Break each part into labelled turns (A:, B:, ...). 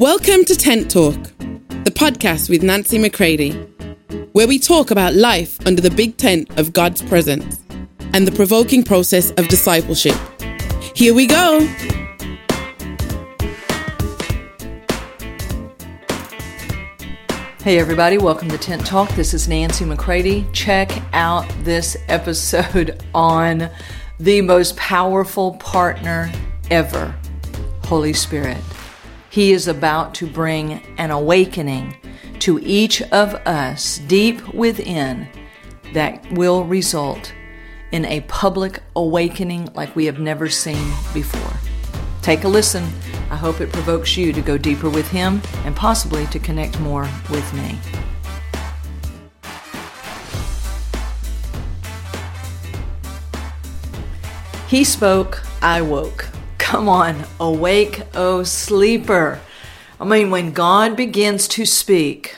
A: Welcome to Tent Talk, the podcast with Nancy McCready, where we talk about life under the big tent of God's presence and the provoking process of discipleship. Here we go.
B: Hey, everybody, welcome to Tent Talk. This is Nancy McCready. Check out this episode on the most powerful partner ever Holy Spirit. He is about to bring an awakening to each of us deep within that will result in a public awakening like we have never seen before. Take a listen. I hope it provokes you to go deeper with Him and possibly to connect more with me. He spoke, I woke. Come on, awake, O sleeper. I mean, when God begins to speak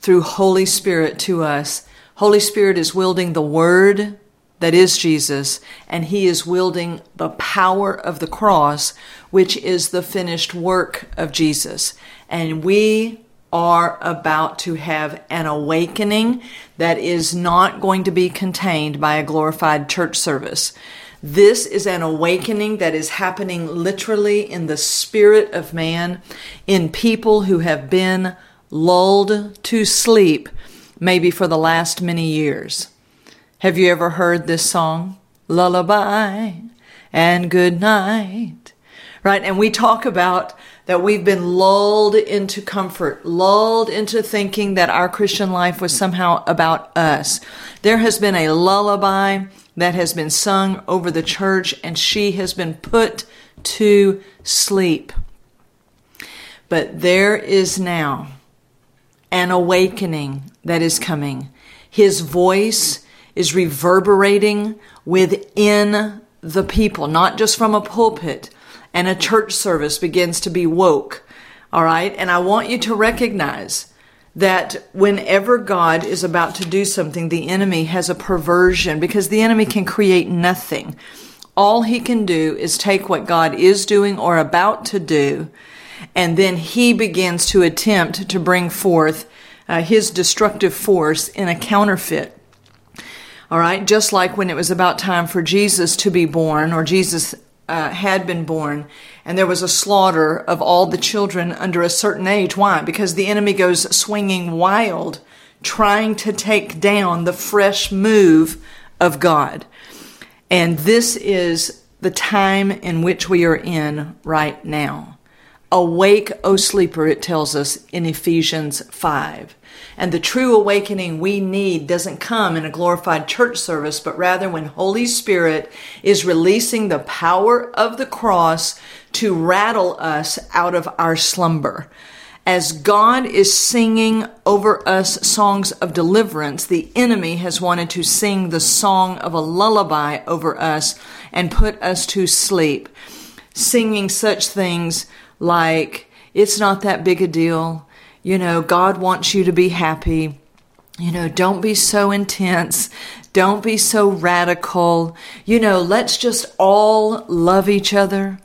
B: through Holy Spirit to us, Holy Spirit is wielding the word that is Jesus, and he is wielding the power of the cross, which is the finished work of Jesus. And we are about to have an awakening that is not going to be contained by a glorified church service. This is an awakening that is happening literally in the spirit of man, in people who have been lulled to sleep, maybe for the last many years. Have you ever heard this song? Lullaby and good night. Right? And we talk about that we've been lulled into comfort, lulled into thinking that our Christian life was somehow about us. There has been a lullaby that has been sung over the church, and she has been put to sleep. But there is now an awakening that is coming. His voice is reverberating within the people, not just from a pulpit, and a church service begins to be woke. All right. And I want you to recognize that whenever God is about to do something, the enemy has a perversion because the enemy can create nothing. All he can do is take what God is doing or about to do, and then he begins to attempt to bring forth uh, his destructive force in a counterfeit. All right, just like when it was about time for Jesus to be born, or Jesus uh, had been born, and there was a slaughter of all the children under a certain age. Why? Because the enemy goes swinging wild, trying to take down the fresh move of God. And this is the time in which we are in right now. Awake, O sleeper, it tells us in Ephesians 5. And the true awakening we need doesn't come in a glorified church service, but rather when Holy Spirit is releasing the power of the cross to rattle us out of our slumber. As God is singing over us songs of deliverance, the enemy has wanted to sing the song of a lullaby over us and put us to sleep, singing such things like, it's not that big a deal. You know, God wants you to be happy. You know, don't be so intense. Don't be so radical. You know, let's just all love each other.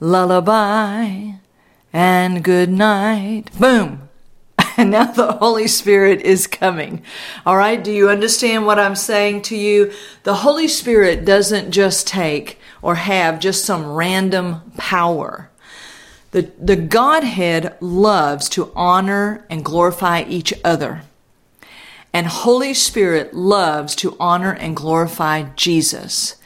B: Lullaby and good night. Boom. And now the Holy Spirit is coming. All right. Do you understand what I'm saying to you? The Holy Spirit doesn't just take or have just some random power. The, the Godhead loves to honor and glorify each other. And Holy Spirit loves to honor and glorify Jesus.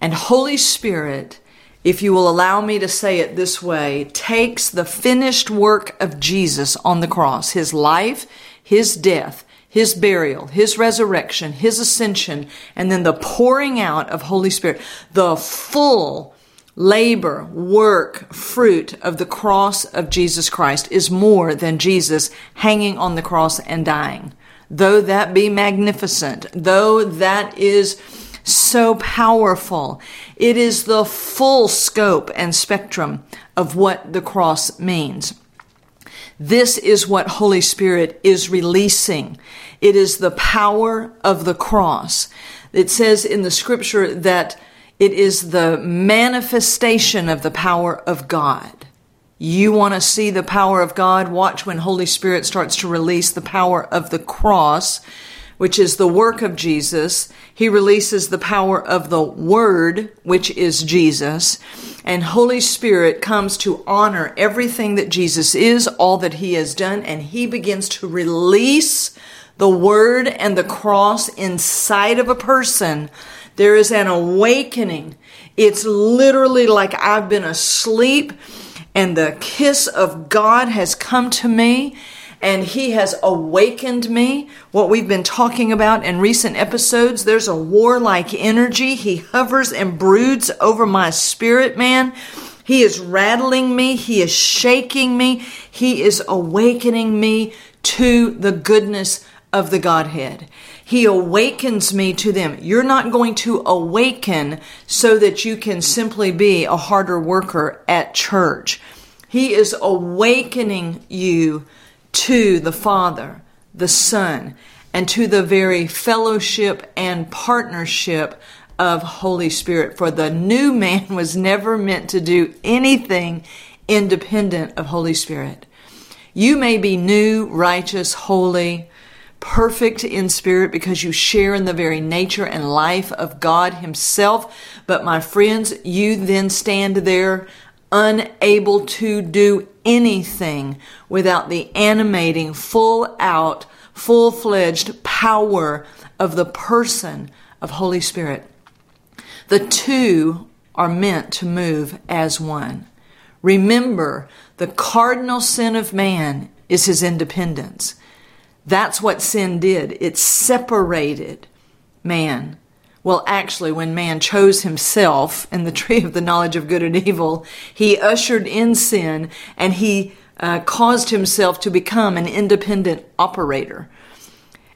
B: And Holy Spirit, if you will allow me to say it this way, takes the finished work of Jesus on the cross, his life, his death, his burial, his resurrection, his ascension, and then the pouring out of Holy Spirit, the full labor, work, fruit of the cross of Jesus Christ is more than Jesus hanging on the cross and dying. Though that be magnificent, though that is so powerful, it is the full scope and spectrum of what the cross means. This is what Holy Spirit is releasing. It is the power of the cross. It says in the scripture that it is the manifestation of the power of God. You want to see the power of God? Watch when Holy Spirit starts to release the power of the cross, which is the work of Jesus. He releases the power of the Word, which is Jesus. And Holy Spirit comes to honor everything that Jesus is, all that He has done, and He begins to release the Word and the cross inside of a person. There is an awakening. It's literally like I've been asleep and the kiss of God has come to me and he has awakened me. What we've been talking about in recent episodes, there's a warlike energy. He hovers and broods over my spirit, man. He is rattling me. He is shaking me. He is awakening me to the goodness of the Godhead. He awakens me to them. You're not going to awaken so that you can simply be a harder worker at church. He is awakening you to the Father, the Son, and to the very fellowship and partnership of Holy Spirit. For the new man was never meant to do anything independent of Holy Spirit. You may be new, righteous, holy, perfect in spirit because you share in the very nature and life of God Himself. But my friends, you then stand there unable to do anything without the animating, full out, full fledged power of the person of Holy Spirit. The two are meant to move as one. Remember, the cardinal sin of man is his independence. That's what sin did. It separated man. Well, actually, when man chose himself in the tree of the knowledge of good and evil, he ushered in sin and he uh, caused himself to become an independent operator.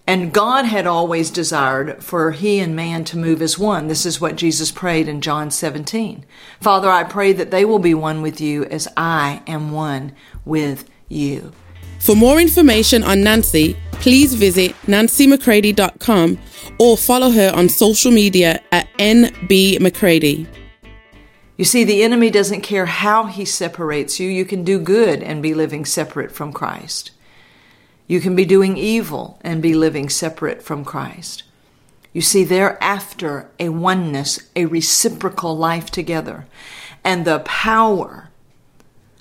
B: And God had always desired for he and man to move as one. This is what Jesus prayed in John 17. Father, I pray that they will be one with you as I am one with you.
A: For more information on Nancy, please visit nancymccready.com or follow her on social media at nbmccready.
B: You see, the enemy doesn't care how he separates you. You can do good and be living separate from Christ. You can be doing evil and be living separate from Christ. You see, they're after a oneness, a reciprocal life together. And the power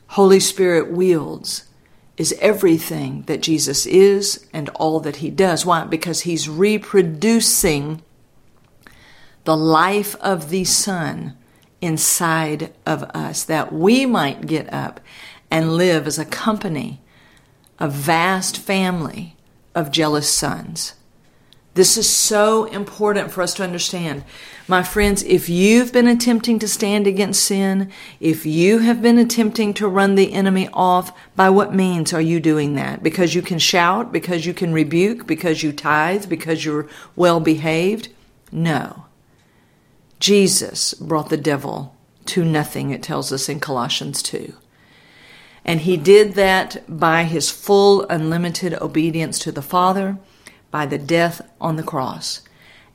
B: Holy Spirit wields is everything that Jesus is and all that he does. Why? Because he's reproducing the life of the Son inside of us, that we might get up and live as a company, a vast family of jealous sons. This is so important for us to understand. My friends, if you've been attempting to stand against sin, if you have been attempting to run the enemy off, by what means are you doing that? Because you can shout, because you can rebuke, because you tithe, because you're well behaved? No. Jesus brought the devil to nothing, it tells us in Colossians 2. And he did that by his full, unlimited obedience to the Father by the death on the cross.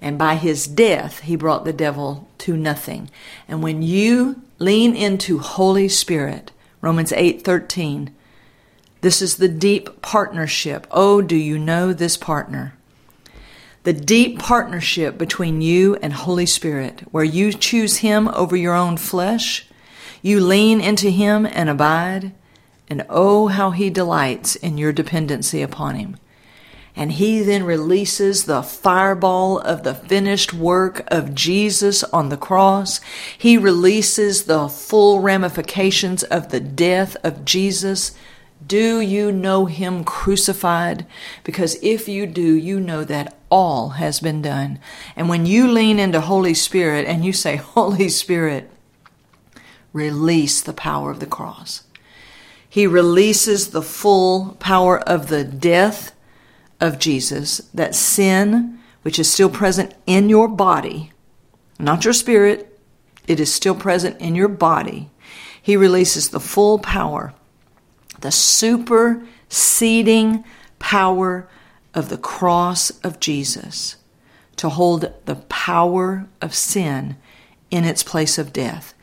B: And by his death, he brought the devil to nothing. And when you lean into Holy Spirit, Romans 8 13, this is the deep partnership. Oh, do you know this partner? The deep partnership between you and Holy Spirit, where you choose Him over your own flesh, you lean into Him and abide, and oh, how He delights in your dependency upon Him and he then releases the fireball of the finished work of Jesus on the cross. He releases the full ramifications of the death of Jesus. Do you know him crucified? Because if you do, you know that all has been done. And when you lean into Holy Spirit and you say, Holy Spirit, release the power of the cross. He releases the full power of the death of Jesus that sin, which is still present in your body, not your spirit, it is still present in your body, he releases the full power, the superseding power of the cross of Jesus to hold the power of sin in its place of death.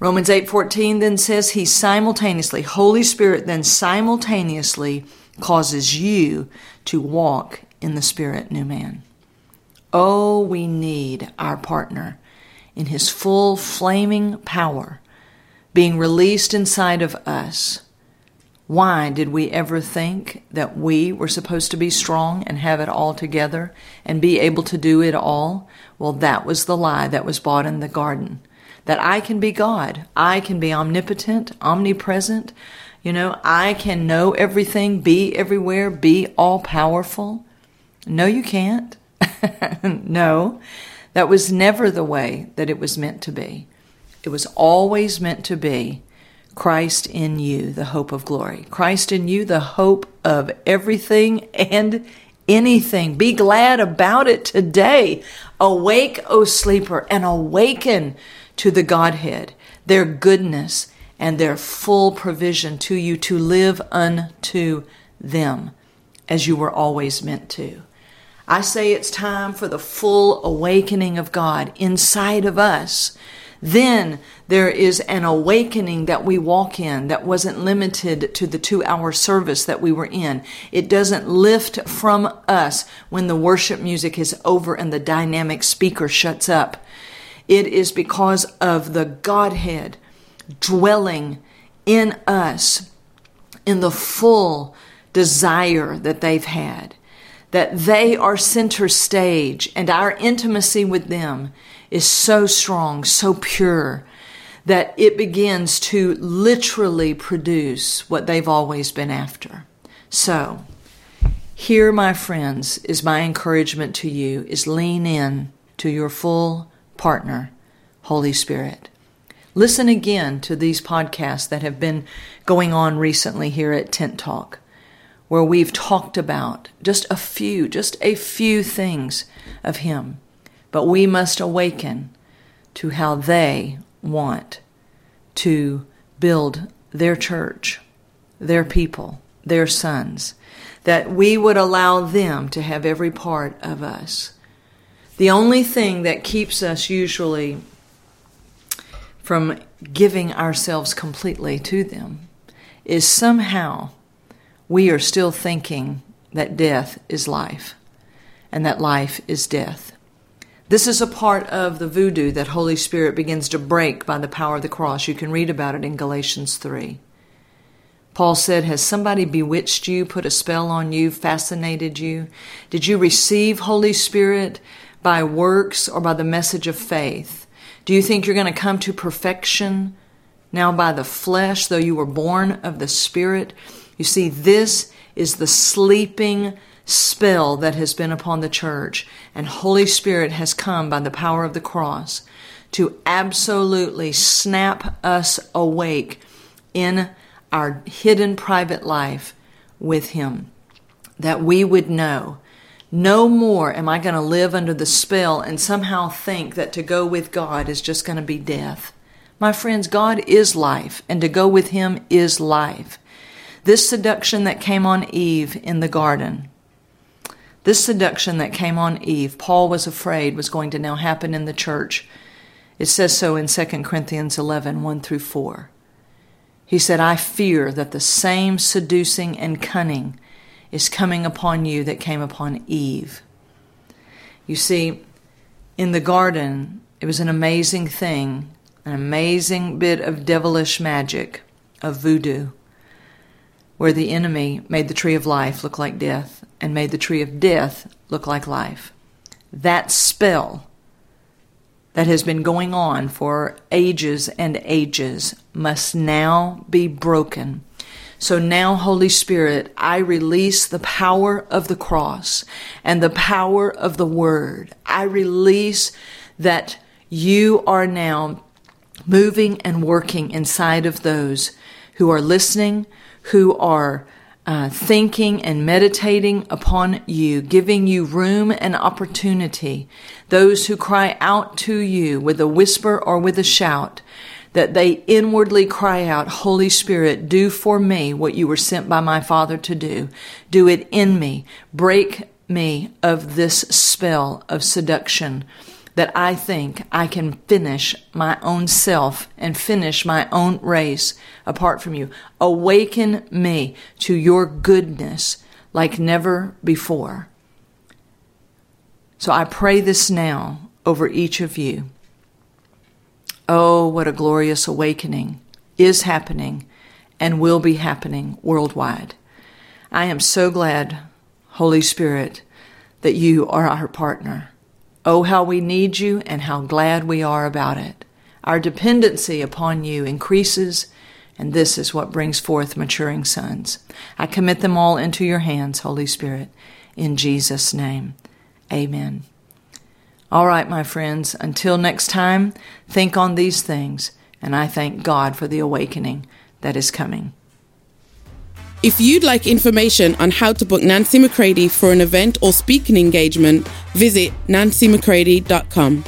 B: Romans 8:14 then says he simultaneously Holy Spirit then simultaneously causes you to walk in the spirit new man. Oh, we need our partner in his full flaming power being released inside of us. Why did we ever think that we were supposed to be strong and have it all together and be able to do it all? Well, that was the lie that was bought in the garden. That I can be God. I can be omnipotent, omnipresent. You know, I can know everything, be everywhere, be all powerful. No, you can't. no, that was never the way that it was meant to be. It was always meant to be Christ in you, the hope of glory. Christ in you, the hope of everything and anything. Be glad about it today. Awake, O sleeper, and awaken to the Godhead, their goodness and their full provision to you to live unto them as you were always meant to. I say it's time for the full awakening of God inside of us then there is an awakening that we walk in that wasn't limited to the two hour service that we were in. It doesn't lift from us when the worship music is over and the dynamic speaker shuts up. It is because of the Godhead dwelling in us in the full desire that they've had, that they are center stage and our intimacy with them is so strong, so pure, that it begins to literally produce what they've always been after. So, here, my friends, is my encouragement to you is lean in to your full partner, Holy Spirit. Listen again to these podcasts that have been going on recently here at Tent Talk, where we've talked about just a few, just a few things of Him. But we must awaken to how they want to build their church, their people, their sons, that we would allow them to have every part of us. The only thing that keeps us usually from giving ourselves completely to them is somehow we are still thinking that death is life and that life is death. This is a part of the voodoo that Holy Spirit begins to break by the power of the cross. You can read about it in Galatians 3. Paul said, Has somebody bewitched you, put a spell on you, fascinated you? Did you receive Holy Spirit by works or by the message of faith? Do you think you're going to come to perfection now by the flesh, though you were born of the Spirit? You see, this is the sleeping spell that has been upon the church, and Holy Spirit has come by the power of the cross to absolutely snap us awake in our hidden private life with Him. That we would know no more am I going to live under the spell and somehow think that to go with God is just going to be death. My friends, God is life, and to go with Him is life. This seduction that came on Eve in the garden, this seduction that came on Eve, Paul was afraid was going to now happen in the church. It says so in 2 Corinthians 11 1 through 4. He said, I fear that the same seducing and cunning is coming upon you that came upon Eve. You see, in the garden, it was an amazing thing, an amazing bit of devilish magic, of voodoo, where the enemy made the tree of life look like death and made the tree of death look like life. That spell that has been going on for ages and ages must now be broken. So now, Holy Spirit, I release the power of the cross and the power of the word. I release that you are now moving and working inside of those who are listening, who are uh, thinking and meditating upon you, giving you room and opportunity. Those who cry out to you with a whisper or with a shout, that they inwardly cry out, Holy Spirit, do for me what you were sent by my Father to do. Do it in me. Break me of this spell of seduction that I think I can finish my own self and finish my own race apart from you. Awaken me to your goodness like never before. So I pray this now over each of you. Oh, what a glorious awakening is happening and will be happening worldwide. I am so glad, Holy Spirit, that you are our partner. Oh, how we need you and how glad we are about it. Our dependency upon you increases, and this is what brings forth maturing sons. I commit them all into your hands, Holy Spirit, in Jesus' name. Amen. All right, my friends, until next time, think on these things, and I thank God for the awakening that is coming.
A: If you'd like information on how to book Nancy McCready for an event or speaking engagement, visit nancymccready.com.